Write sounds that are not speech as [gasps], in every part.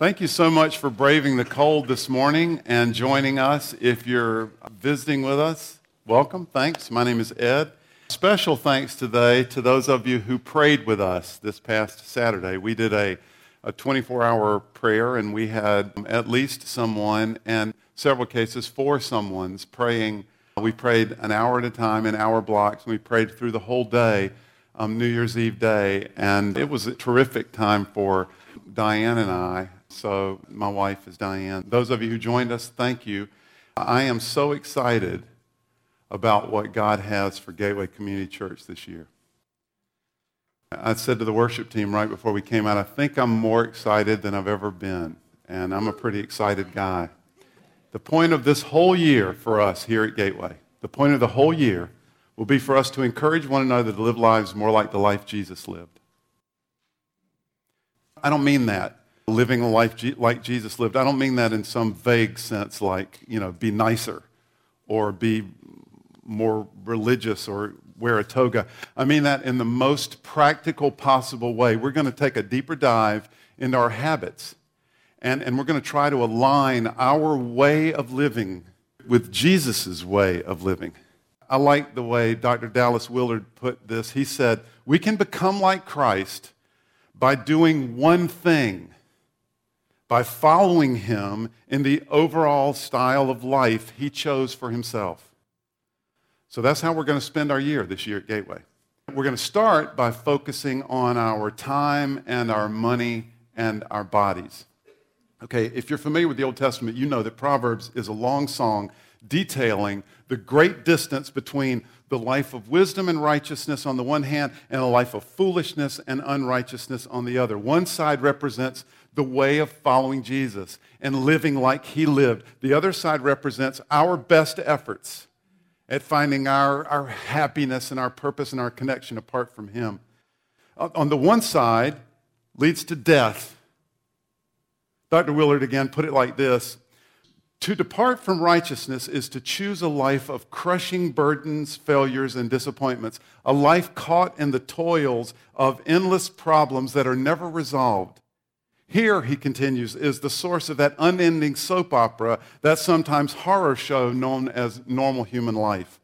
Thank you so much for braving the cold this morning and joining us. If you're visiting with us, welcome. Thanks. My name is Ed. Special thanks today to those of you who prayed with us this past Saturday. We did a, a 24 hour prayer, and we had at least someone, and several cases, four someone's praying. We prayed an hour at a time in hour blocks, and we prayed through the whole day, um, New Year's Eve day, and it was a terrific time for Diane and I. So, my wife is Diane. Those of you who joined us, thank you. I am so excited about what God has for Gateway Community Church this year. I said to the worship team right before we came out, I think I'm more excited than I've ever been. And I'm a pretty excited guy. The point of this whole year for us here at Gateway, the point of the whole year will be for us to encourage one another to live lives more like the life Jesus lived. I don't mean that living a life like Jesus lived. I don't mean that in some vague sense like, you know, be nicer or be more religious or wear a toga. I mean that in the most practical possible way. We're going to take a deeper dive into our habits, and, and we're going to try to align our way of living with Jesus' way of living. I like the way Dr. Dallas Willard put this. He said, We can become like Christ by doing one thing, by following him in the overall style of life he chose for himself. So that's how we're going to spend our year this year at Gateway. We're going to start by focusing on our time and our money and our bodies. Okay, if you're familiar with the Old Testament, you know that Proverbs is a long song detailing the great distance between the life of wisdom and righteousness on the one hand and a life of foolishness and unrighteousness on the other. One side represents the way of following Jesus and living like he lived, the other side represents our best efforts at finding our, our happiness and our purpose and our connection apart from Him. On the one side, leads to death. Dr. Willard again put it like this To depart from righteousness is to choose a life of crushing burdens, failures, and disappointments, a life caught in the toils of endless problems that are never resolved. Here, he continues, is the source of that unending soap opera, that sometimes horror show known as normal human life.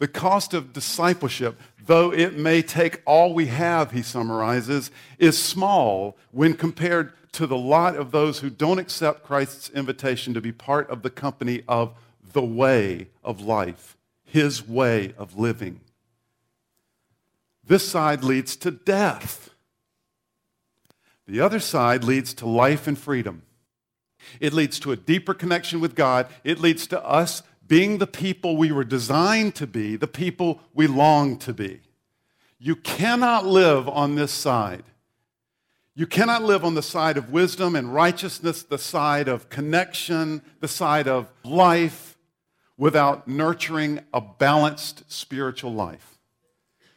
The cost of discipleship, though it may take all we have, he summarizes, is small when compared to the lot of those who don't accept Christ's invitation to be part of the company of the way of life, his way of living. This side leads to death. The other side leads to life and freedom. It leads to a deeper connection with God. It leads to us being the people we were designed to be, the people we long to be. You cannot live on this side. You cannot live on the side of wisdom and righteousness, the side of connection, the side of life, without nurturing a balanced spiritual life.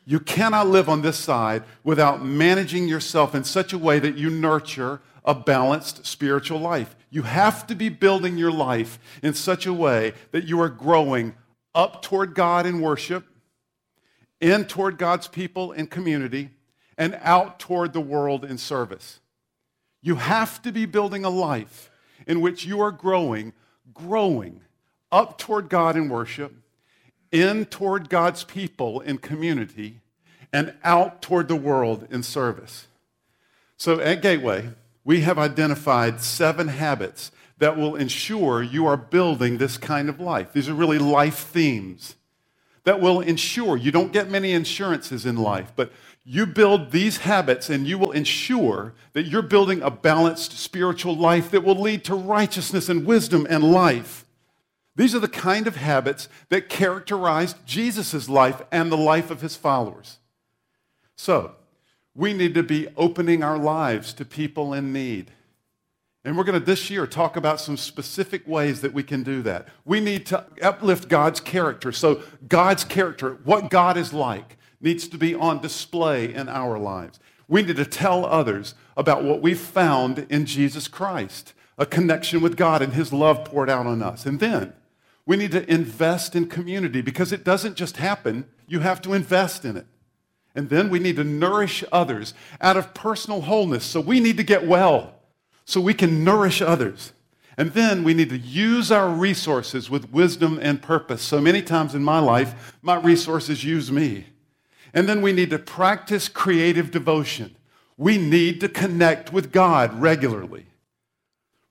You cannot live on this side without managing yourself in such a way that you nurture a balanced spiritual life. You have to be building your life in such a way that you are growing up toward God in worship, in toward God's people and community, and out toward the world in service. You have to be building a life in which you are growing, growing up toward God in worship, in toward God's people in community and out toward the world in service. So at Gateway, we have identified seven habits that will ensure you are building this kind of life. These are really life themes that will ensure you don't get many insurances in life, but you build these habits and you will ensure that you're building a balanced spiritual life that will lead to righteousness and wisdom and life. These are the kind of habits that characterized Jesus' life and the life of his followers. So, we need to be opening our lives to people in need. And we're going to this year talk about some specific ways that we can do that. We need to uplift God's character. So, God's character, what God is like, needs to be on display in our lives. We need to tell others about what we've found in Jesus Christ a connection with God and His love poured out on us. And then we need to invest in community because it doesn't just happen, you have to invest in it. And then we need to nourish others out of personal wholeness. So we need to get well. so we can nourish others. And then we need to use our resources with wisdom and purpose. So many times in my life, my resources use me. And then we need to practice creative devotion. We need to connect with God regularly.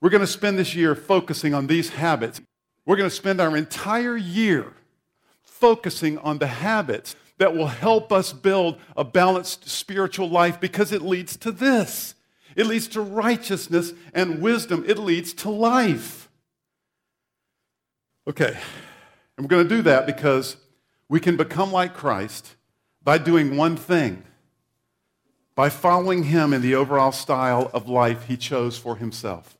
We're going to spend this year focusing on these habits. We're going to spend our entire year focusing on the habits that will help us build a balanced spiritual life because it leads to this. It leads to righteousness and wisdom. It leads to life. Okay, and we're going to do that because we can become like Christ by doing one thing by following him in the overall style of life he chose for himself.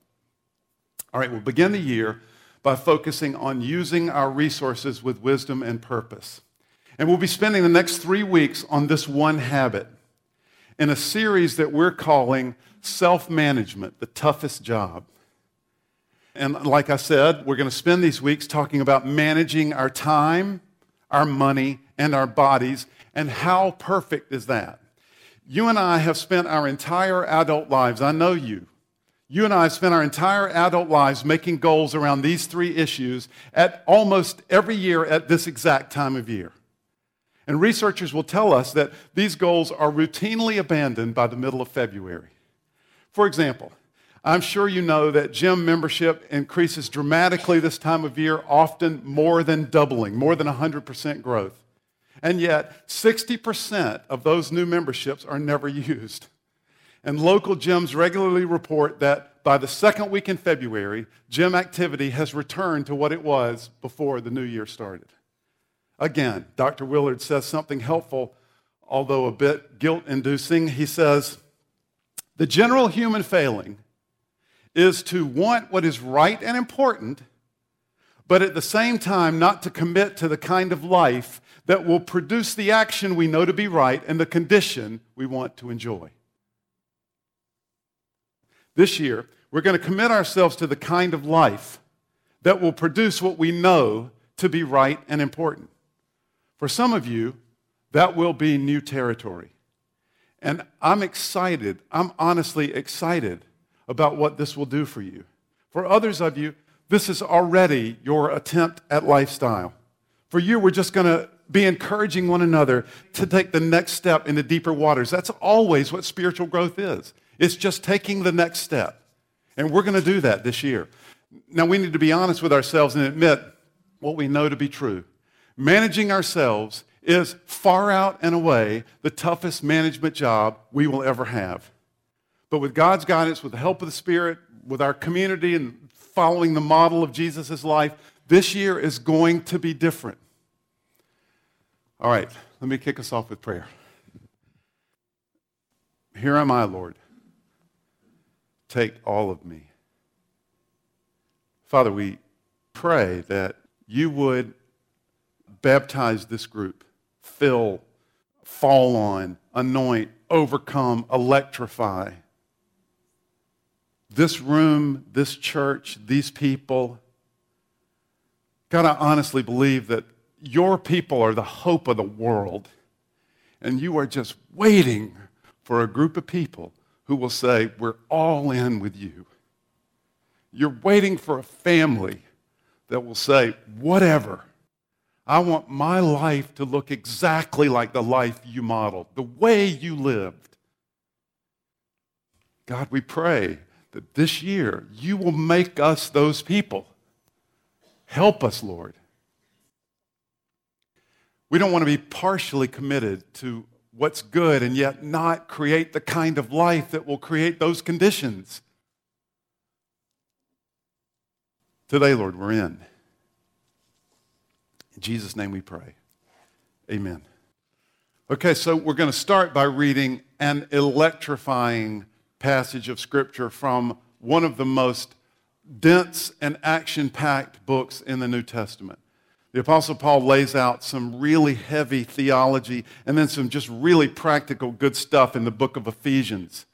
All right, we'll begin the year by focusing on using our resources with wisdom and purpose. And we'll be spending the next three weeks on this one habit in a series that we're calling Self Management, the Toughest Job. And like I said, we're going to spend these weeks talking about managing our time, our money, and our bodies, and how perfect is that? You and I have spent our entire adult lives, I know you, you and I have spent our entire adult lives making goals around these three issues at almost every year at this exact time of year. And researchers will tell us that these goals are routinely abandoned by the middle of February. For example, I'm sure you know that gym membership increases dramatically this time of year, often more than doubling, more than 100% growth. And yet, 60% of those new memberships are never [laughs] used. And local gyms regularly report that by the second week in February, gym activity has returned to what it was before the new year started. Again, Dr. Willard says something helpful, although a bit guilt inducing. He says, The general human failing is to want what is right and important, but at the same time not to commit to the kind of life that will produce the action we know to be right and the condition we want to enjoy. This year, we're going to commit ourselves to the kind of life that will produce what we know to be right and important. For some of you, that will be new territory. And I'm excited, I'm honestly excited about what this will do for you. For others of you, this is already your attempt at lifestyle. For you, we're just going to be encouraging one another to take the next step into deeper waters. That's always what spiritual growth is. It's just taking the next step. And we're going to do that this year. Now, we need to be honest with ourselves and admit what we know to be true. Managing ourselves is far out and away the toughest management job we will ever have. But with God's guidance, with the help of the Spirit, with our community, and following the model of Jesus' life, this year is going to be different. All right, let me kick us off with prayer. Here am I, Lord. Take all of me. Father, we pray that you would baptize this group, fill, fall on, anoint, overcome, electrify. This room, this church, these people. God, I honestly believe that your people are the hope of the world. And you are just waiting for a group of people who will say, We're all in with you. You're waiting for a family that will say, Whatever. I want my life to look exactly like the life you modeled, the way you lived. God, we pray that this year you will make us those people. Help us, Lord. We don't want to be partially committed to what's good and yet not create the kind of life that will create those conditions. Today, Lord, we're in. In Jesus' name we pray. Amen. Okay, so we're going to start by reading an electrifying passage of Scripture from one of the most dense and action packed books in the New Testament. The Apostle Paul lays out some really heavy theology and then some just really practical good stuff in the book of Ephesians.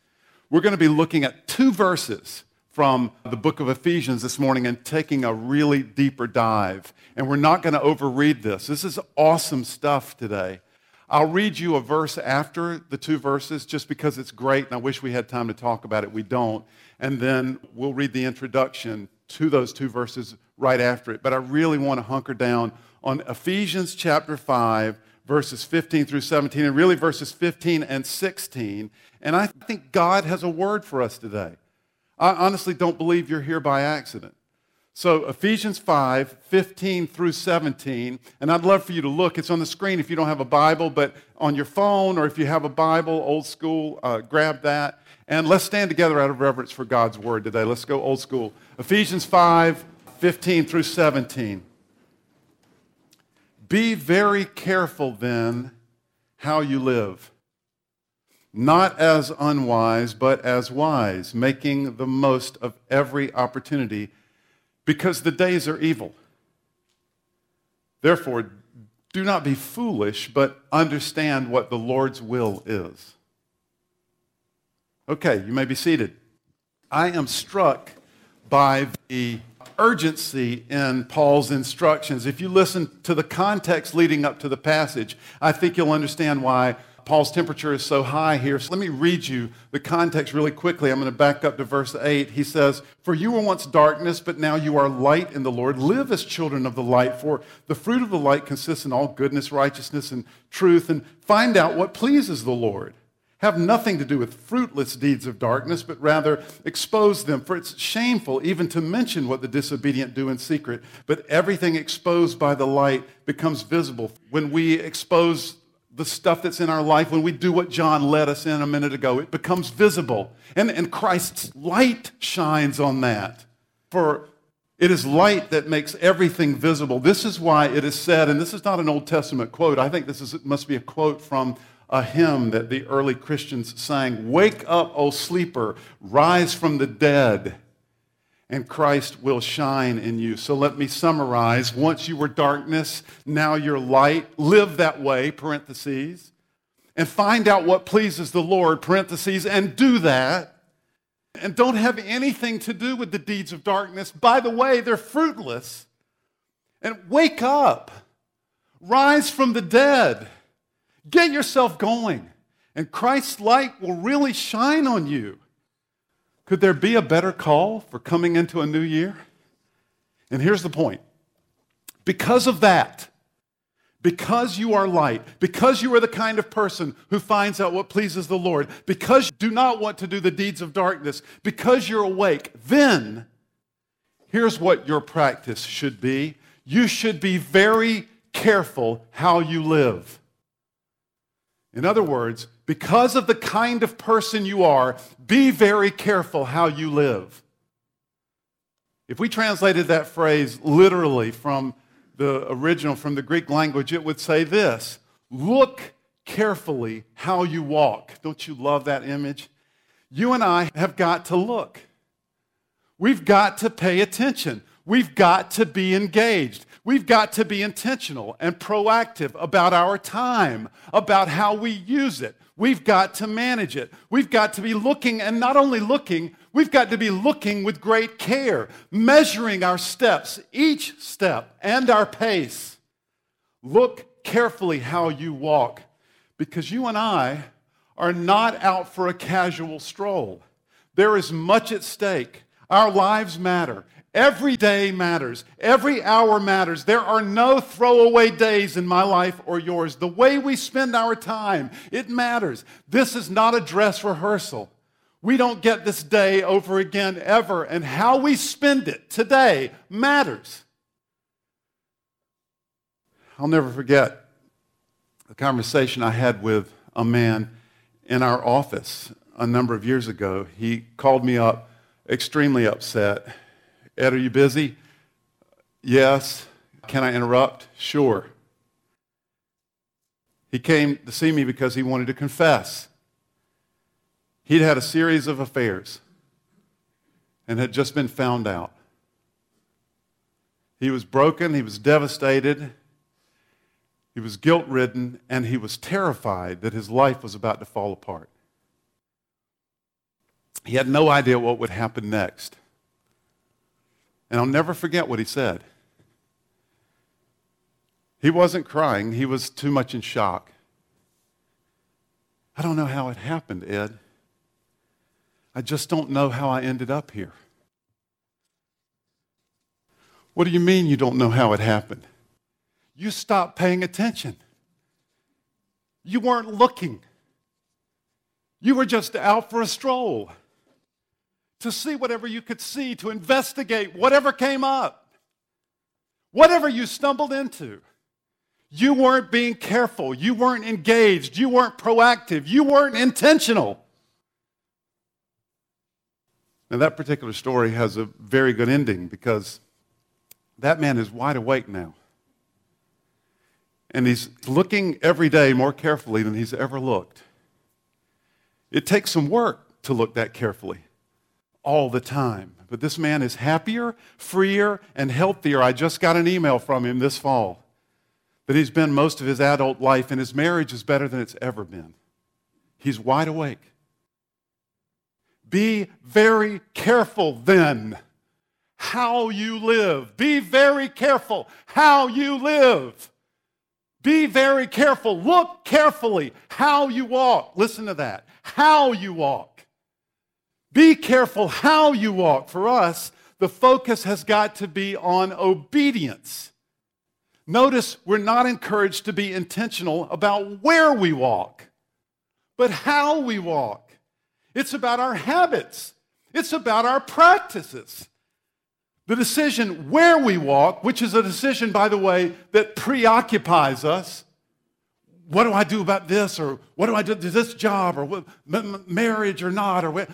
We're going to be looking at two verses from the book of Ephesians this morning and taking a really deeper dive. And we're not going to overread this. This is awesome stuff today. I'll read you a verse after the two verses just because it's great and I wish we had time to talk about it. We don't. And then we'll read the introduction to those two verses right after it. But I really want to hunker down on Ephesians chapter 5, verses 15 through 17, and really verses 15 and 16. And I think God has a word for us today. I honestly don't believe you're here by accident. So, Ephesians 5, 15 through 17, and I'd love for you to look. It's on the screen if you don't have a Bible, but on your phone or if you have a Bible, old school, uh, grab that. And let's stand together out of reverence for God's word today. Let's go old school. Ephesians 5, 15 through 17. Be very careful then how you live, not as unwise, but as wise, making the most of every opportunity because the days are evil. Therefore, do not be foolish, but understand what the Lord's will is. Okay, you may be seated. I am struck by the urgency in Paul's instructions. If you listen to the context leading up to the passage, I think you'll understand why Paul's temperature is so high here. So let me read you the context really quickly. I'm going to back up to verse 8. He says, For you were once darkness, but now you are light in the Lord. Live as children of the light, for the fruit of the light consists in all goodness, righteousness, and truth, and find out what pleases the Lord. Have nothing to do with fruitless deeds of darkness, but rather expose them. For it's shameful even to mention what the disobedient do in secret, but everything exposed by the light becomes visible. When we expose the stuff that's in our life, when we do what John led us in a minute ago, it becomes visible. And, and Christ's light shines on that. For it is light that makes everything visible. This is why it is said, and this is not an Old Testament quote, I think this is, must be a quote from a hymn that the early Christians sang Wake up, O sleeper, rise from the dead and Christ will shine in you. So let me summarize. Once you were darkness, now you're light. Live that way, parentheses, and find out what pleases the Lord, parentheses, and do that. And don't have anything to do with the deeds of darkness. By the way, they're fruitless. And wake up, rise from the dead, get yourself going, and Christ's light will really shine on you. Could there be a better call for coming into a new year? And here's the point because of that, because you are light, because you are the kind of person who finds out what pleases the Lord, because you do not want to do the deeds of darkness, because you're awake, then here's what your practice should be. You should be very careful how you live. In other words, because of the kind of person you are, be very careful how you live. If we translated that phrase literally from the original, from the Greek language, it would say this Look carefully how you walk. Don't you love that image? You and I have got to look. We've got to pay attention. We've got to be engaged. We've got to be intentional and proactive about our time, about how we use it. We've got to manage it. We've got to be looking, and not only looking, we've got to be looking with great care, measuring our steps, each step, and our pace. Look carefully how you walk, because you and I are not out for a casual stroll. There is much at stake. Our lives matter. Every day matters. Every hour matters. There are no throwaway days in my life or yours. The way we spend our time, it matters. This is not a dress rehearsal. We don't get this day over again ever, and how we spend it today matters. I'll never forget the conversation I had with a man in our office a number of years ago. He called me up extremely upset Ed, are you busy? Yes. Can I interrupt? Sure. He came to see me because he wanted to confess. He'd had a series of affairs and had just been found out. He was broken, he was devastated, he was guilt ridden, and he was terrified that his life was about to fall apart. He had no idea what would happen next. And I'll never forget what he said. He wasn't crying, he was too much in shock. I don't know how it happened, Ed. I just don't know how I ended up here. What do you mean you don't know how it happened? You stopped paying attention. You weren't looking. You were just out for a stroll to see whatever you could see, to investigate whatever came up, whatever you stumbled into. You weren't being careful. You weren't engaged. You weren't proactive. You weren't intentional. Now, that particular story has a very good ending because that man is wide awake now. And he's looking every day more carefully than he's ever looked. It takes some work to look that carefully all the time. But this man is happier, freer, and healthier. I just got an email from him this fall that he's been most of his adult life, and his marriage is better than it's ever been. He's wide awake. Be very careful then how you live. Be very careful how you live. Be very careful. Look carefully how you walk. Listen to that. How you walk. Be careful how you walk. For us, the focus has got to be on obedience. Notice we're not encouraged to be intentional about where we walk, but how we walk. It's about our habits, it's about our practices. The decision where we walk, which is a decision, by the way, that preoccupies us. What do I do about this? Or what do I do to this job? Or what, marriage or not? Or what?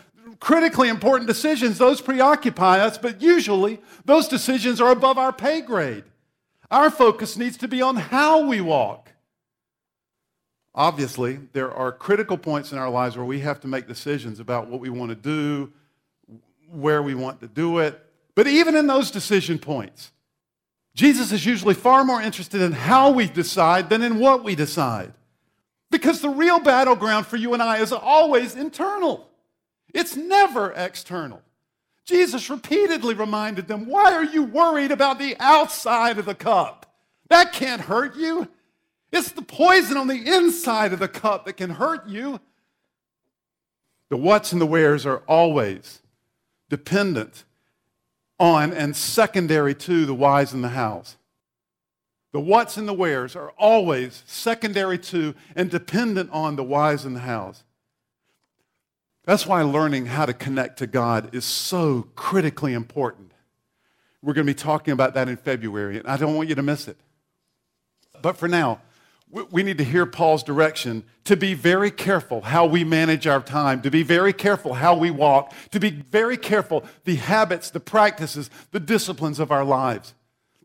Critically important decisions, those preoccupy us, but usually those decisions are above our pay grade. Our focus needs to be on how we walk. Obviously, there are critical points in our lives where we have to make decisions about what we want to do, where we want to do it, but even in those decision points, Jesus is usually far more interested in how we decide than in what we decide. Because the real battleground for you and I is always internal, it's never external. Jesus repeatedly reminded them, Why are you worried about the outside of the cup? That can't hurt you. It's the poison on the inside of the cup that can hurt you. The whats and the wheres are always dependent on and secondary to the whys and the hows. The whats and the wheres are always secondary to and dependent on the whys and the hows. That's why learning how to connect to God is so critically important. We're going to be talking about that in February, and I don't want you to miss it. But for now, we need to hear Paul's direction to be very careful how we manage our time, to be very careful how we walk, to be very careful the habits, the practices, the disciplines of our lives,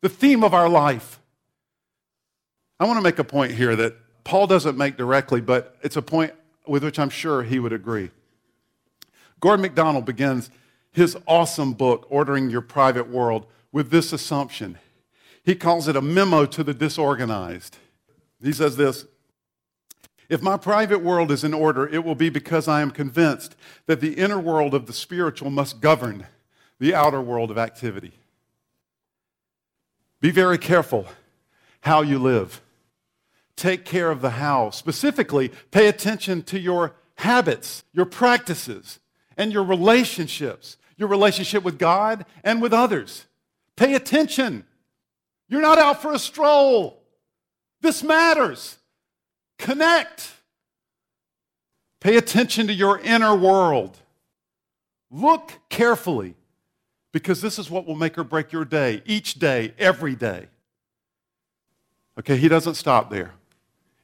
the theme of our life. I want to make a point here that Paul doesn't make directly, but it's a point with which I'm sure he would agree. Gordon MacDonald begins his awesome book, Ordering Your Private World, with this assumption. He calls it a memo to the disorganized. He says this If my private world is in order, it will be because I am convinced that the inner world of the spiritual must govern the outer world of activity. Be very careful how you live. Take care of the how. Specifically, pay attention to your habits, your practices, and your relationships, your relationship with God and with others. Pay attention. You're not out for a stroll. This matters. Connect. Pay attention to your inner world. Look carefully because this is what will make or break your day, each day, every day. Okay, he doesn't stop there.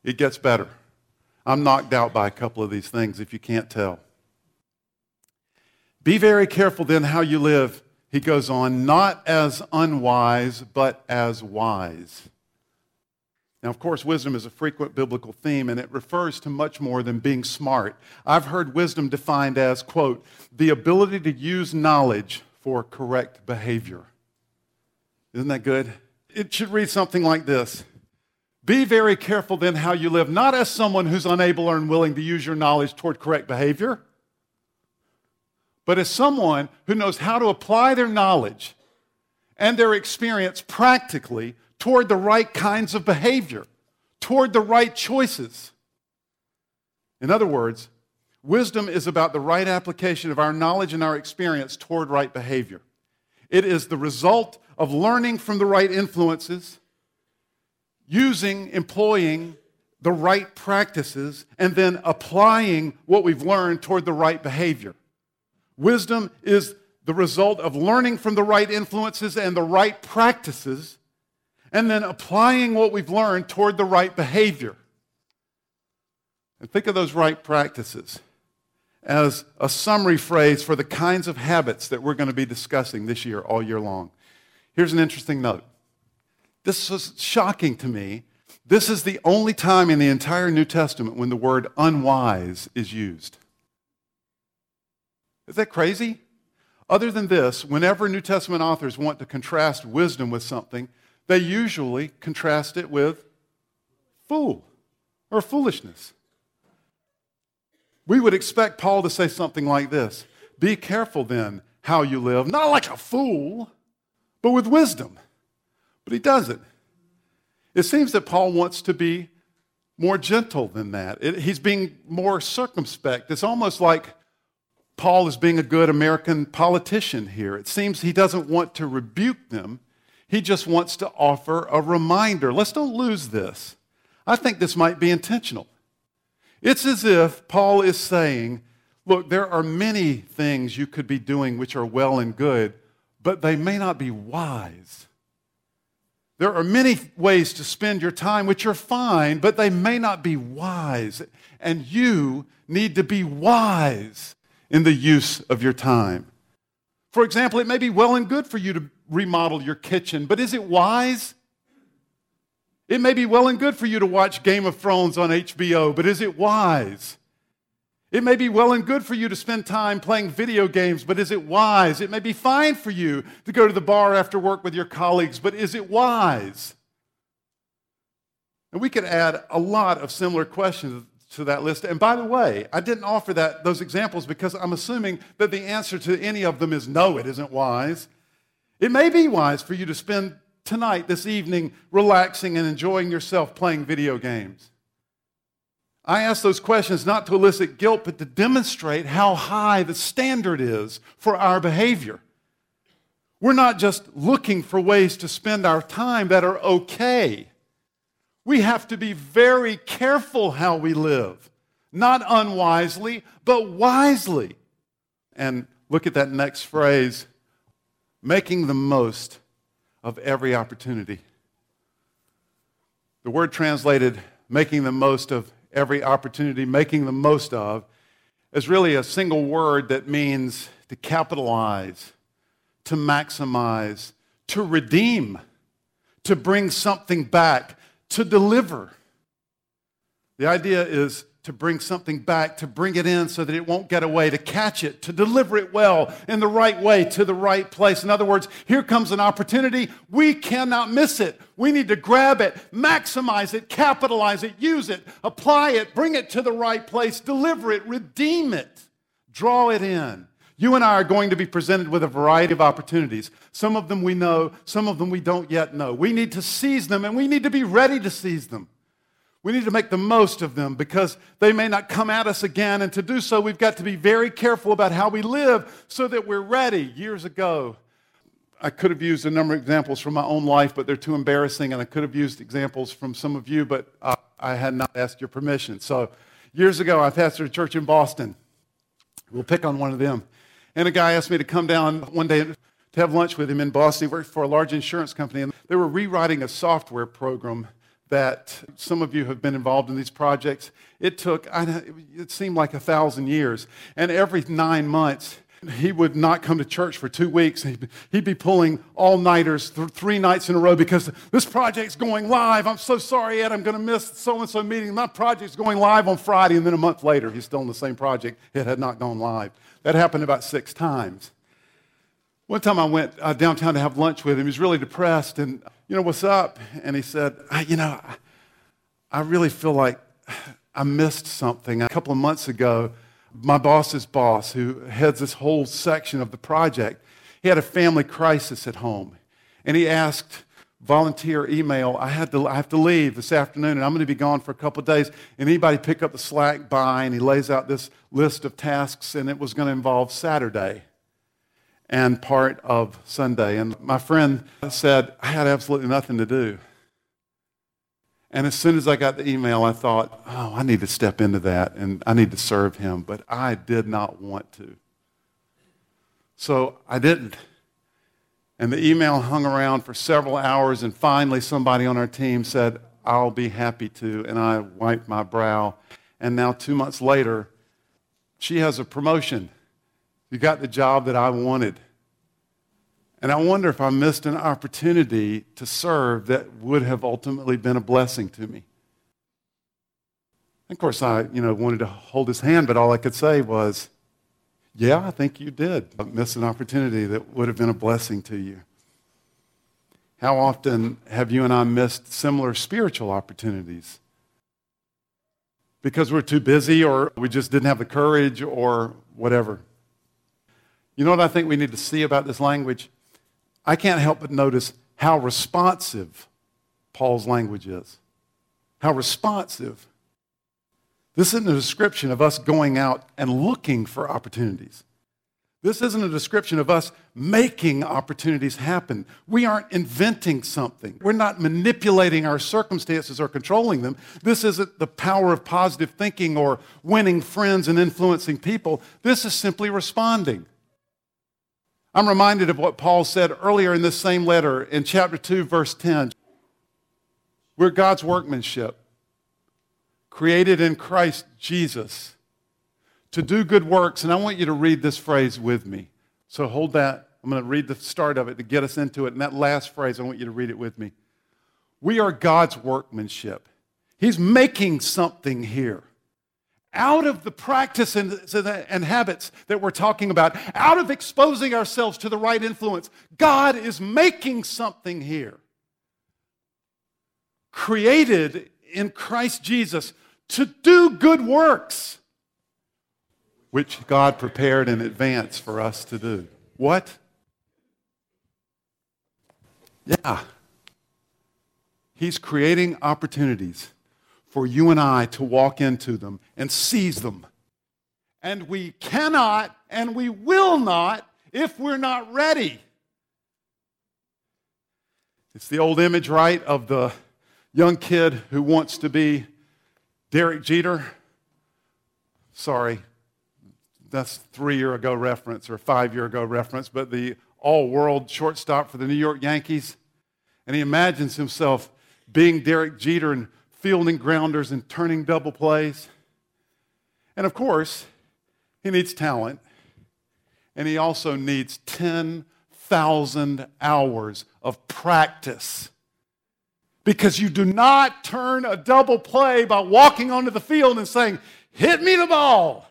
It gets better. I'm knocked out by a couple of these things if you can't tell. Be very careful then how you live, he goes on, not as unwise, but as wise. Now, of course, wisdom is a frequent biblical theme, and it refers to much more than being smart. I've heard wisdom defined as, quote, the ability to use knowledge for correct behavior. Isn't that good? It should read something like this Be very careful then how you live, not as someone who's unable or unwilling to use your knowledge toward correct behavior, but as someone who knows how to apply their knowledge and their experience practically toward the right kinds of behavior, toward the right choices. In other words, wisdom is about the right application of our knowledge and our experience toward right behavior. It is the result of learning from the right influences, using, employing the right practices, and then applying what we've learned toward the right behavior. Wisdom is the result of learning from the right influences and the right practices, and then applying what we've learned toward the right behavior. And think of those right practices as a summary phrase for the kinds of habits that we're going to be discussing this year, all year long. Here's an interesting note. This was shocking to me. This is the only time in the entire New Testament when the word unwise is used. Is that crazy? Other than this, whenever New Testament authors want to contrast wisdom with something, they usually contrast it with fool or foolishness. We would expect Paul to say something like this Be careful then how you live, not like a fool, but with wisdom. But he doesn't. It seems that Paul wants to be more gentle than that. It, he's being more circumspect. It's almost like Paul is being a good American politician here. It seems he doesn't want to rebuke them, he just wants to offer a reminder. Let's don't lose this. I think this might be intentional. It's as if Paul is saying, Look, there are many things you could be doing which are well and good, but they may not be wise. There are many ways to spend your time which are fine, but they may not be wise. And you need to be wise in the use of your time. For example, it may be well and good for you to remodel your kitchen, but is it wise? It may be well and good for you to watch Game of Thrones on HBO, but is it wise? It may be well and good for you to spend time playing video games, but is it wise? It may be fine for you to go to the bar after work with your colleagues, but is it wise? And we could add a lot of similar questions to that list. And by the way, I didn't offer that, those examples because I'm assuming that the answer to any of them is no, it isn't wise. It may be wise for you to spend tonight, this evening, relaxing and enjoying yourself playing video games. I ask those questions not to elicit guilt, but to demonstrate how high the standard is for our behavior. We're not just looking for ways to spend our time that are okay. We have to be very careful how we live, not unwisely, but wisely. And look at that next phrase making the most of every opportunity. The word translated making the most of every opportunity, making the most of, is really a single word that means to capitalize, to maximize, to redeem, to bring something back, to deliver. The idea is to bring something back, to bring it in so that it won't get away, to catch it, to deliver it well in the right way to the right place. In other words, here comes an opportunity. We cannot miss it. We need to grab it, maximize it, capitalize it, use it, apply it, bring it to the right place, deliver it, redeem it, draw it in. You and I are going to be presented with a variety of opportunities. Some of them we know, some of them we don't yet know. We need to seize them and we need to be ready to seize them. We need to make the most of them because they may not come at us again. And to do so, we've got to be very careful about how we live so that we're ready. Years ago, I could have used a number of examples from my own life, but they're too embarrassing. And I could have used examples from some of you, but uh, I had not asked your permission. So years ago, I pastored a church in Boston. We'll pick on one of them. And a guy asked me to come down one day to have lunch with him in Boston. He worked for a large insurance company, and they were rewriting a software program that some of you have been involved in these projects. It took, it seemed like a thousand years. And every nine months, he would not come to church for two weeks. He'd be pulling all nighters th- three nights in a row because this project's going live. I'm so sorry, Ed. I'm going to miss so and so meeting. My project's going live on Friday. And then a month later, he's still on the same project. It had not gone live. That happened about six times. One time I went uh, downtown to have lunch with him. He was really depressed, and you know what's up? And he said, you know, I really feel like I missed something. A couple of months ago, my boss's boss, who heads this whole section of the project, he had a family crisis at home, and he asked volunteer email. I, had to, I have to leave this afternoon and I'm going to be gone for a couple of days. And anybody pick up the slack by? And he lays out this list of tasks, and it was going to involve Saturday and part of Sunday. And my friend said, I had absolutely nothing to do. And as soon as I got the email, I thought, oh, I need to step into that and I need to serve him. But I did not want to. So I didn't. And the email hung around for several hours, and finally, somebody on our team said, I'll be happy to. And I wiped my brow. And now, two months later, she has a promotion. You got the job that I wanted. And I wonder if I missed an opportunity to serve that would have ultimately been a blessing to me. Of course, I you know, wanted to hold his hand, but all I could say was, yeah, I think you did miss an opportunity that would have been a blessing to you. How often have you and I missed similar spiritual opportunities? Because we're too busy or we just didn't have the courage or whatever. You know what I think we need to see about this language? I can't help but notice how responsive Paul's language is. How responsive. This isn't a description of us going out and looking for opportunities. This isn't a description of us making opportunities happen. We aren't inventing something. We're not manipulating our circumstances or controlling them. This isn't the power of positive thinking or winning friends and influencing people. This is simply responding. I'm reminded of what Paul said earlier in this same letter in chapter 2, verse 10. We're God's workmanship created in Christ Jesus to do good works. And I want you to read this phrase with me. So hold that. I'm going to read the start of it to get us into it. And that last phrase, I want you to read it with me. We are God's workmanship. He's making something here. Out of the practice and, and, habits that we're talking about, out of exposing ourselves to the right influence, God is making something here. Created in Christ Jesus to do good works, which God prepared in advance for us to do. What? Yeah. He's creating opportunities for you and I to walk into them and seize them. And we cannot and we will not if we're not ready. It's the old image, right, of the young kid who wants to be Derek Jeter, sorry, that's three year ago reference or five year ago reference, but the all world shortstop for the New York Yankees. And he imagines himself being Derek Jeter and fielding grounders and turning double plays. And of course, he needs talent. And he also needs 10,000 hours of practice because you do not turn a double play by walking onto the field and saying, Hit me the ball.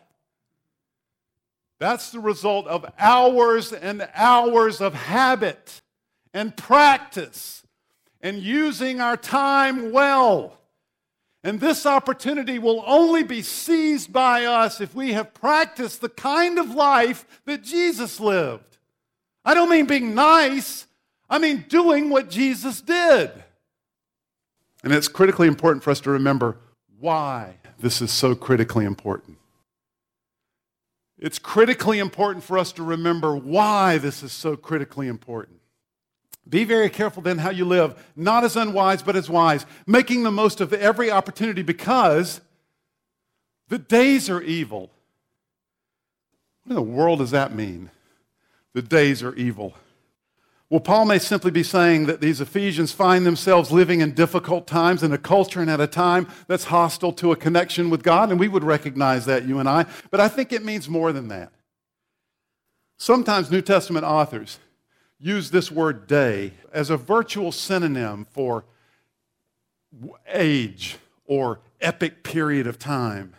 That's the result of hours and hours of habit and practice and using our time well. And this opportunity will only be seized by us if we have practiced the kind of life that Jesus lived. I don't mean being nice, I mean doing what Jesus did. And it's critically important for us to remember why this is so critically important. It's critically important for us to remember why this is so critically important. Be very careful then how you live, not as unwise, but as wise, making the most of every opportunity because the days are evil. What in the world does that mean? The days are evil. Well, Paul may simply be saying that these Ephesians find themselves living in difficult times in a culture and at a time that's hostile to a connection with God, and we would recognize that, you and I. But I think it means more than that. Sometimes New Testament authors use this word day as a virtual synonym for age or epic period of time.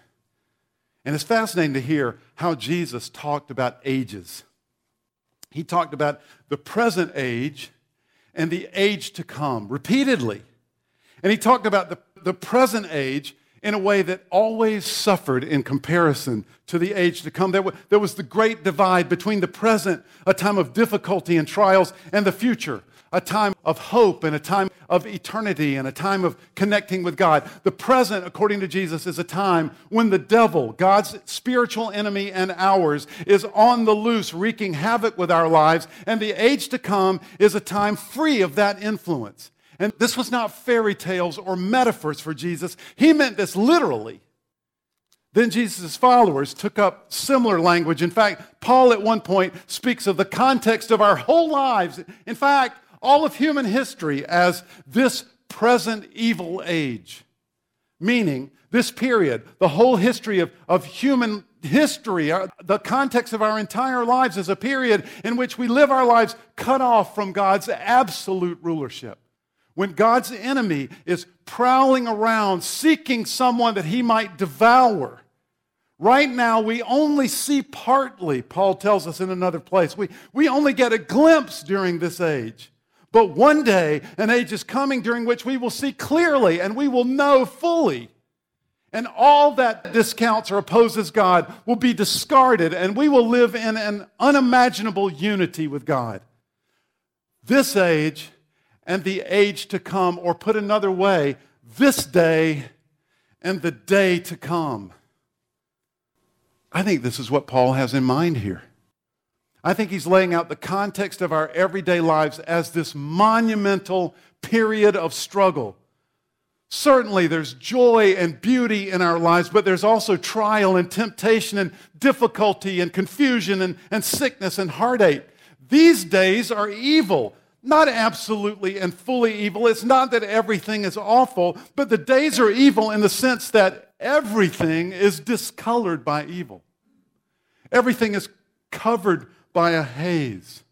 And it's fascinating to hear how Jesus talked about ages he talked about the present age and the age to come repeatedly. And he talked about the, the present age in a way that always suffered in comparison to the age to come. There, was the great divide between the present, a time of difficulty and trials, and the future, a time of hope and a time of eternity and a time of connecting with God. The present, according to Jesus, is a time when the devil, God's spiritual enemy and ours, is on the loose, wreaking havoc with our lives. And the age to come is a time free of that influence. And this was not fairy tales or metaphors for Jesus, he meant this literally. Then Jesus' followers took up similar language. In fact, Paul at one point speaks of the context of our whole lives. In fact, all of human history as this present evil age. Meaning, this period, the whole history of, of human history, our, the context of our entire lives is a period in which we live our lives cut off from God's absolute rulership. When God's enemy is prowling around seeking someone that he might devour. Right now, we only see partly, Paul tells us in another place. We, we only get a glimpse during this age. But one day, an age is coming during which we will see clearly and we will know fully. And all that discounts or opposes God will be discarded, and we will live in an unimaginable unity with God. This age and the age to come, or put another way, this day and the day to come. I think this is what Paul has in mind here. I think he's laying out the context of our everyday lives as this monumental period of struggle. Certainly, there's joy and beauty in our lives, but there's also trial and temptation and difficulty and confusion and, and sickness and heartache. These days are evil not absolutely and fully evil. It's not that everything is awful, but the days are evil in the sense that everything is discolored by evil. Everything is covered by a haze.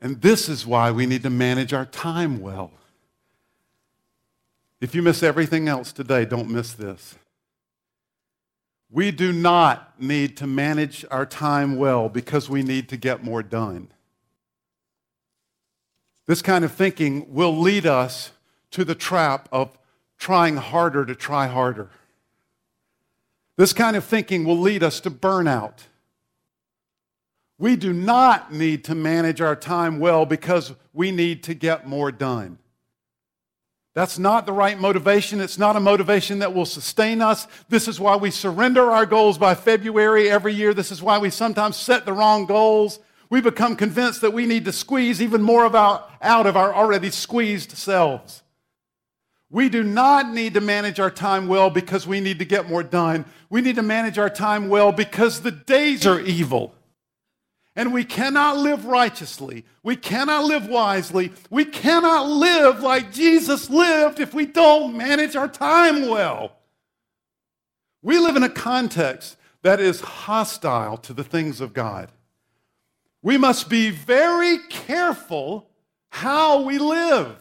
And this is why we need to manage our time well. If you miss everything else today, don't miss this. We do not need to manage our time well because we need to get more done. This kind of thinking will lead us to the trap of trying harder to try harder. This kind of thinking will lead us to burnout. We do not need to manage our time well because we need to get more done. That's not the right motivation. It's not a motivation that will sustain us. This is why we surrender our goals by February every year. This is why we sometimes set the wrong goals. We become convinced that we need to squeeze even more of our, out of our already squeezed selves. We do not need to manage our time well because we need to get more done. We need to manage our time well because the days are evil. And we cannot live righteously. We cannot live wisely. We cannot live like Jesus lived if we don't manage our time well. We live in a context that is hostile to the things of God. We must be very careful how we live.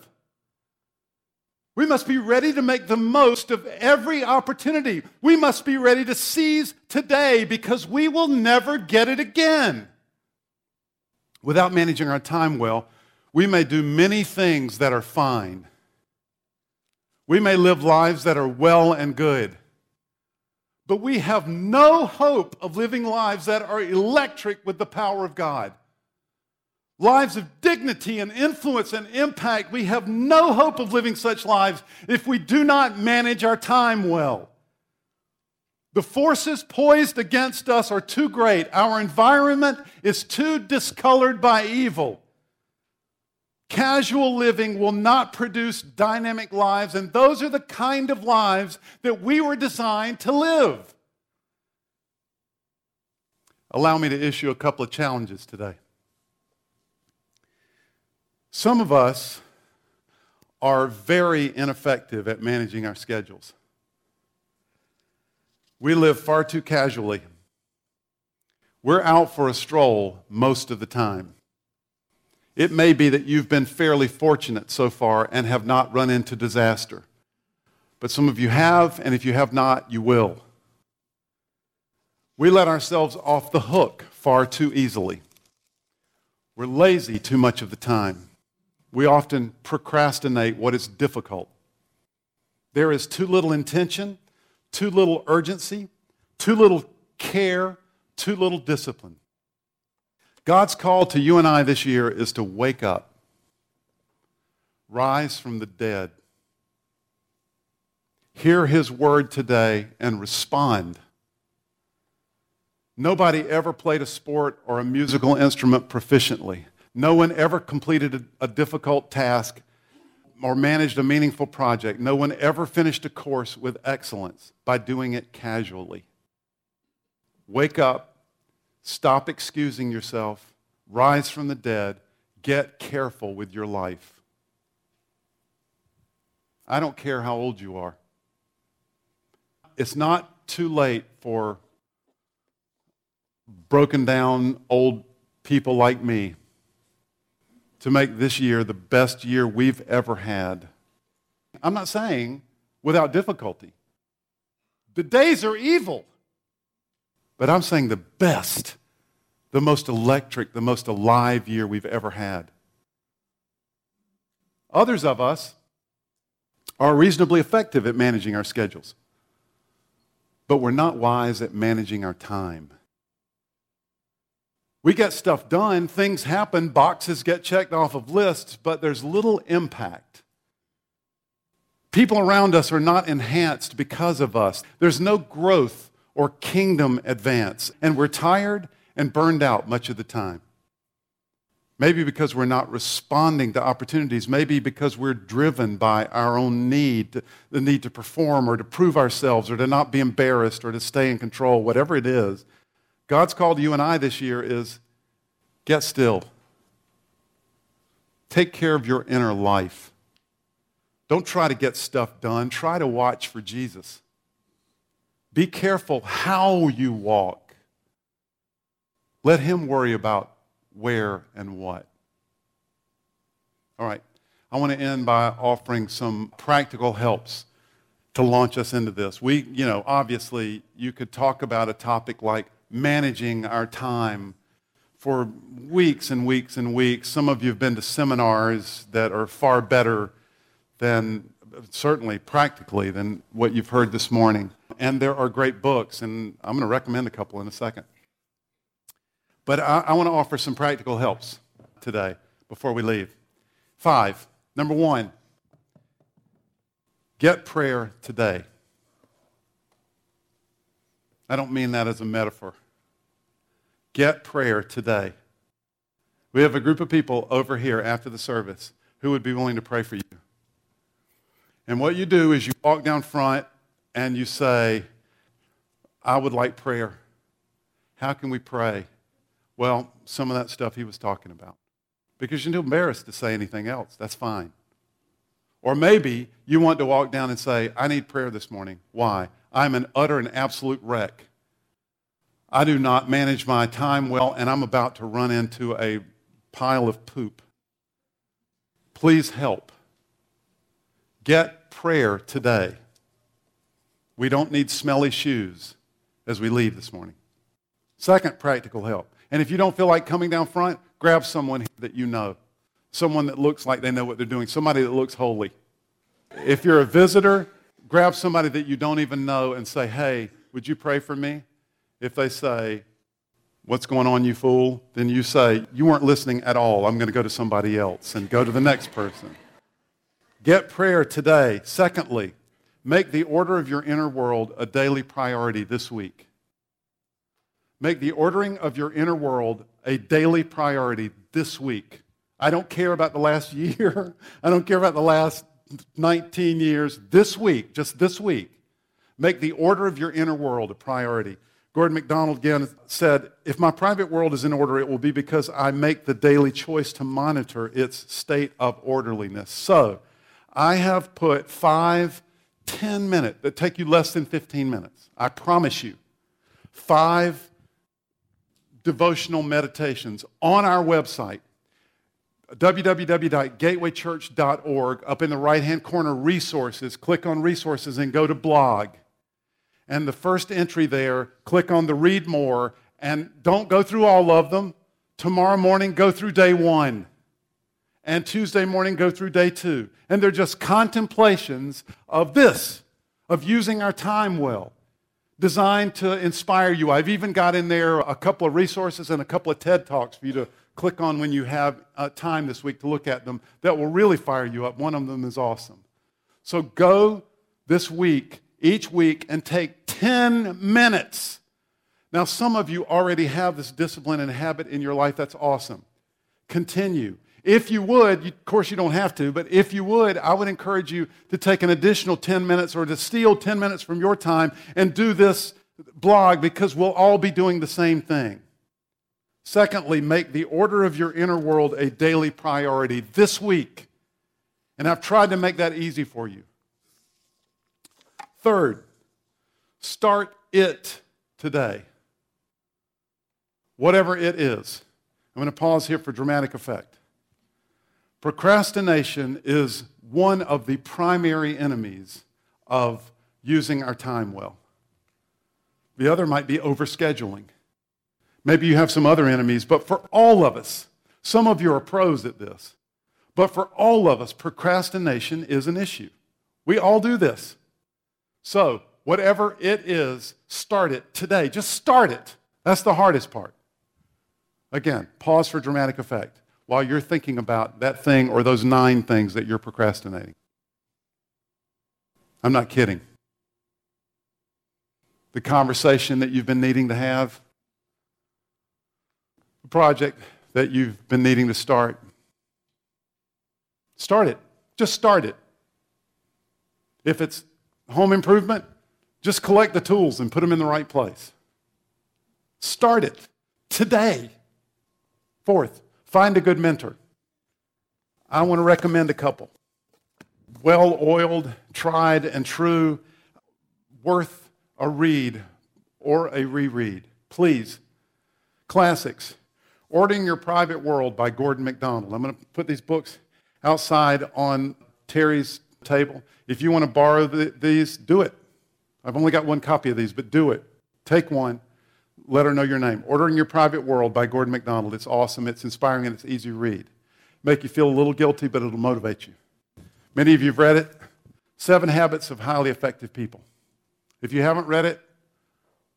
We must be ready to make the most of every opportunity. We must be ready to seize today because we will never get it again. Without managing our time well, we may do many things that are fine. We may live lives that are well and good. But we have no hope of living lives that are electric with the power of God. Lives of dignity and influence and impact. We have no hope of living such lives if we do not manage our time well. The forces poised against us are too great. Our environment is too discolored by evil. Casual living will not produce dynamic lives, and those are the kind of lives that we were designed to live. Allow me to issue a couple of challenges today. Some of us are very ineffective at managing our schedules. We live far too casually. We're out for a stroll most of the time. It may be that you've been fairly fortunate so far and have not run into disaster. But some of you have, and if you have not, you will. We let ourselves off the hook far too easily. We're lazy too much of the time. We often procrastinate what is difficult. There is too little intention, too little urgency, too little care, too little discipline. God's call to you and I this year is to wake up, rise from the dead, hear his word today, and respond. Nobody ever played a sport or a musical instrument proficiently. No one ever completed a, a difficult task or managed a meaningful project. No one ever finished a course with excellence by doing it casually. Wake up, stop excusing yourself, rise from the dead, get careful with your life. I don't care how old you are. It's not too late for broken down old people like me to make this year the best year we've ever had. I'm not saying without difficulty. The days are evil. But I'm saying the best, the most electric, the most alive year we've ever had. Others of us are reasonably effective at managing our schedules, but we're not wise at managing our time. We get stuff done, things happen, boxes get checked off of lists, but there's little impact. People around us are not enhanced because of us. There's no growth or kingdom advance, and we're tired and burned out much of the time. Maybe because we're not responding to opportunities. Maybe because we're driven by our own need, the need to perform or to prove ourselves or to not be embarrassed or to stay in control, whatever it is. God's call to you and I this year is get still. Take care of your inner life. Don't try to get stuff done. Try to watch for Jesus. Be careful how you walk. Let Him worry about where and what. All right. I want to end by offering some practical helps to launch us into this. We, you know, obviously, you could talk about a topic like managing our time for weeks and weeks and weeks. Some of you have been to seminars that are far better than, certainly practically, than what you've heard this morning. And there are great books, and I'm going to recommend a couple in a second. But I, I want to offer some practical helps today before we leave. Five. Number one, get prayer today. I don't mean that as a metaphor. Get prayer today. We have a group of people over here after the service who would be willing to pray for you. And what you do is you walk down front and you say, I would like prayer. How can we pray? Well, some of that stuff he was talking about. Because you're too embarrassed to say anything else. That's fine. Or maybe you want to walk down and say, I need prayer this morning. Why? I'm an utter and absolute wreck. I do not manage my time well, and I'm about to run into a pile of poop. Please help. Get prayer today. We don't need smelly shoes as we leave this morning. Second, practical help. And if you don't feel like coming down front, grab someone that you know, someone that looks like they know what they're doing, somebody that looks holy. If you're a visitor, grab somebody that you don't even know and say, hey, would you pray for me? If they say, What's going on, you fool? Then you say, You weren't listening at all. I'm going to go to somebody else and go to the next person. Get prayer today. Secondly, make the order of your inner world a daily priority this week. Make the ordering of your inner world a daily priority this week. I don't care about the last [laughs] year. I don't care about the last 19 years. This week, just this week, make the order of your inner world a priority. Gordon MacDonald again said, If my private world is in order, it will be because I make the daily choice to monitor its state of orderliness. So, I have put five, ten-minute that take you less than 15 minutes. I promise you. Five devotional meditations on our website, www.gatewaychurch.org. Up in the right hand corner, resources. Click on resources and go to blog and the first entry there, click on the read more, and don't go through all of them. Tomorrow morning, go through day one. And Tuesday morning, go through day two. And they're just contemplations of this, of using our time well. designed to inspire you. I've even got in there a couple of resources and a couple of TED Talks for you to click on when you have uh, time this week to look at them that will really fire you up. One of them is awesome. So go this week, each week, and take 10 minutes. Now, some of you already have this discipline and habit in your life. That's awesome. Continue. If you would, of course, you don't have to, but if you would, I would encourage you to take an additional 10 minutes or to steal 10 minutes from your time and do this blog because we'll all be doing the same thing. Secondly, make the order of your inner world a daily priority this week. And I've tried to make that easy for you. Third, start it today. Whatever it is. I'm going to pause here for dramatic effect. Procrastination is one of the primary enemies of using our time well. The other might be overscheduling. Maybe you have some other enemies, but for all of us, some of you are pros at this, but for all of us, procrastination is an issue. We all do this. So, whatever it is, start it today. Just start it. That's the hardest part. Again, pause for dramatic effect while you're thinking about that thing or those nine things that you're procrastinating. I'm not kidding. The conversation that you've been needing to have, the project that you've been needing to start. Start it. Just start it. If it's home improvement, just collect the tools and put them in the right place. Start it today. Fourth, Find a good mentor. I want to recommend a couple. Well oiled, tried, and true, worth a read or a reread. Please. Classics. Ordering Your Private World by Gordon MacDonald. I'm going to put these books outside on Terry's table. If you want to borrow the, these, do it. I've only got one copy of these, but do it. Take one let her know your name. Ordering Your Private World by Gordon MacDonald. It's awesome, it's inspiring, and it's easy to read. Make you feel a little guilty, but it'll motivate you. Many of you have read it. Seven Habits of Highly Effective People. If you haven't read it,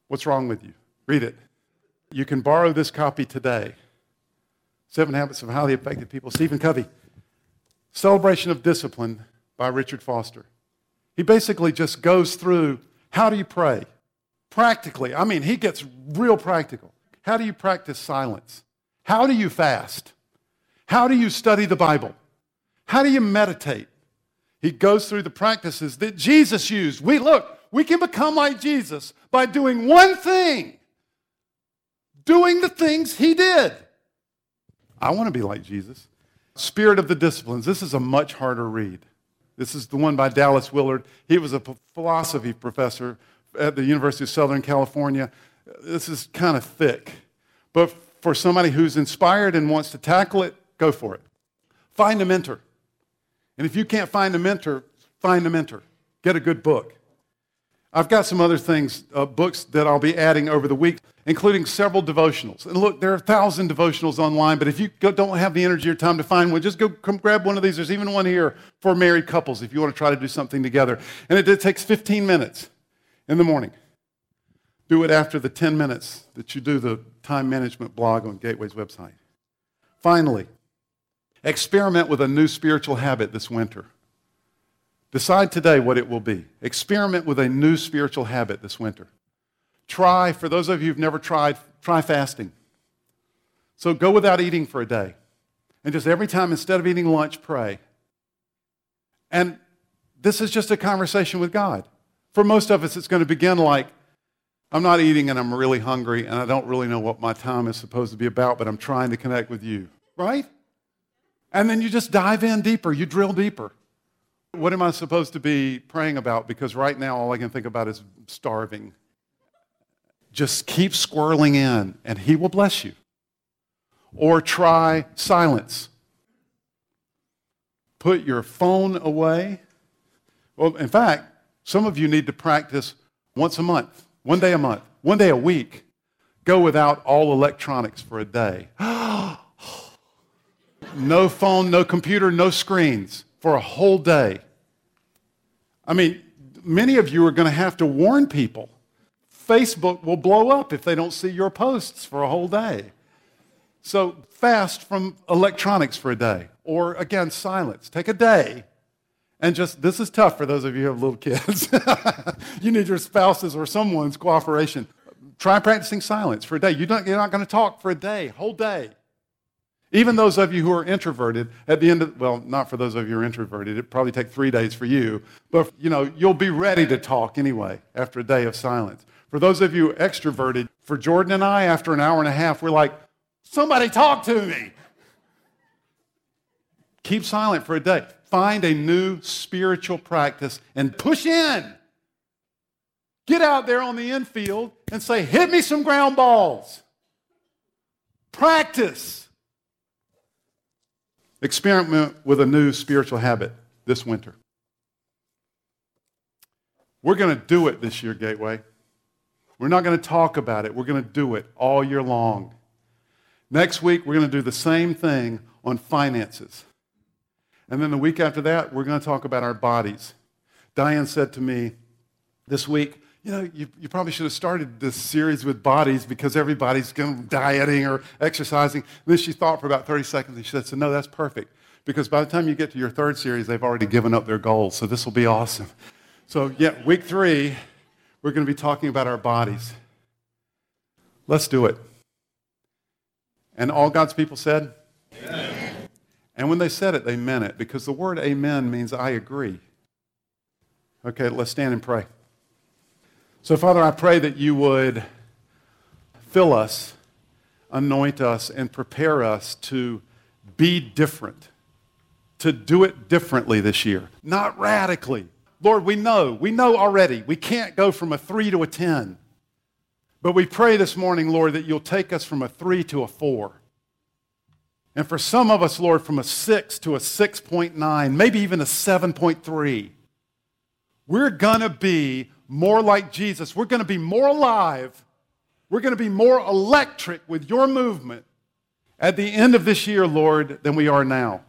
what's wrong with you? Read it. You can borrow this copy today. Seven Habits of Highly Effective People. Stephen Covey. Celebration of Discipline by Richard Foster. He basically just goes through how do you pray? Practically, I mean, he gets real practical. How do you practice silence? How do you fast? How do you study the Bible? How do you meditate? He goes through the practices that Jesus used. We look, we can become like Jesus by doing one thing, doing the things he did. I want to be like Jesus. Spirit of the Disciplines. This is a much harder read. This is the one by Dallas Willard. He was a philosophy professor at the University of Southern California. This is kind of thick. But for somebody who's inspired and wants to tackle it, go for it. Find a mentor. And if you can't find a mentor, find a mentor. Get a good book. I've got some other things, uh, books that I'll be adding over the week, including several devotionals. And look, there are a thousand devotionals online, but if you don't have the energy or time to find one, just go come grab one of these. There's even one here for married couples if you want to try to do something together. And it, it takes 15 minutes in the morning. Do it after the 10 minutes that you do the time management blog on Gateway's website. Finally, experiment with a new spiritual habit this winter. Decide today what it will be. Experiment with a new spiritual habit this winter. Try, for those of you who've never tried, try fasting. So go without eating for a day. And just every time, instead of eating lunch, pray. And this is just a conversation with God. For most of us, it's going to begin like, I'm not eating and I'm really hungry and I don't really know what my time is supposed to be about, but I'm trying to connect with you, right? And then you just dive in deeper, you drill deeper. What am I supposed to be praying about? Because right now, all I can think about is starving. Just keep squirreling in and He will bless you. Or try silence. Put your phone away. Well, in fact, some of you need to practice once a month, one day a month, one day a week. Go without all electronics for a day. [gasps] no phone, no computer, no screens for a whole day. I mean, many of you are going to have to warn people Facebook will blow up if they don't see your posts for a whole day. So fast from electronics for a day. Or again, silence. Take a day and just, this is tough for those of you who have little kids. [laughs] you need your spouse's or someone's cooperation. Try practicing silence for a day. You're not, you're not going to talk for a day, whole day. Even those of you who are introverted, at the end of, well, not for those of you who are introverted, it probably take three days for you, but you know, you'll be ready to talk anyway after a day of silence. For those of you extroverted, for Jordan and I, after an hour and a half, we're like, somebody talk to me. Keep silent for a day. Find a new spiritual practice and push in. Get out there on the infield and say, hit me some ground balls. Practice. Experiment with a new spiritual habit this winter. We're going to do it this year, Gateway. We're not going to talk about it. We're going to do it all year long. Next week, we're going to do the same thing on finances. And then the week after that, we're going to talk about our bodies. Diane said to me this week, you know, you, you probably should have started this series with bodies because everybody's going dieting or exercising. And then she thought for about 30 seconds and she said, so no, that's perfect. Because by the time you get to your third series, they've already given up their goals. So this will be awesome. So, yeah, week three, we're going to be talking about our bodies. Let's do it. And all God's people said? Amen. And when they said it, they meant it because the word amen means I agree. Okay, let's stand and pray. So, Father, I pray that you would fill us, anoint us, and prepare us to be different, to do it differently this year, not radically. Lord, we know, we know already, we can't go from a three to a 10. But we pray this morning, Lord, that you'll take us from a three to a four. And for some of us, Lord, from a 6 to a 6.9, maybe even a 7.3, we're going to be more like Jesus. We're going to be more alive. We're going to be more electric with your movement at the end of this year, Lord, than we are now.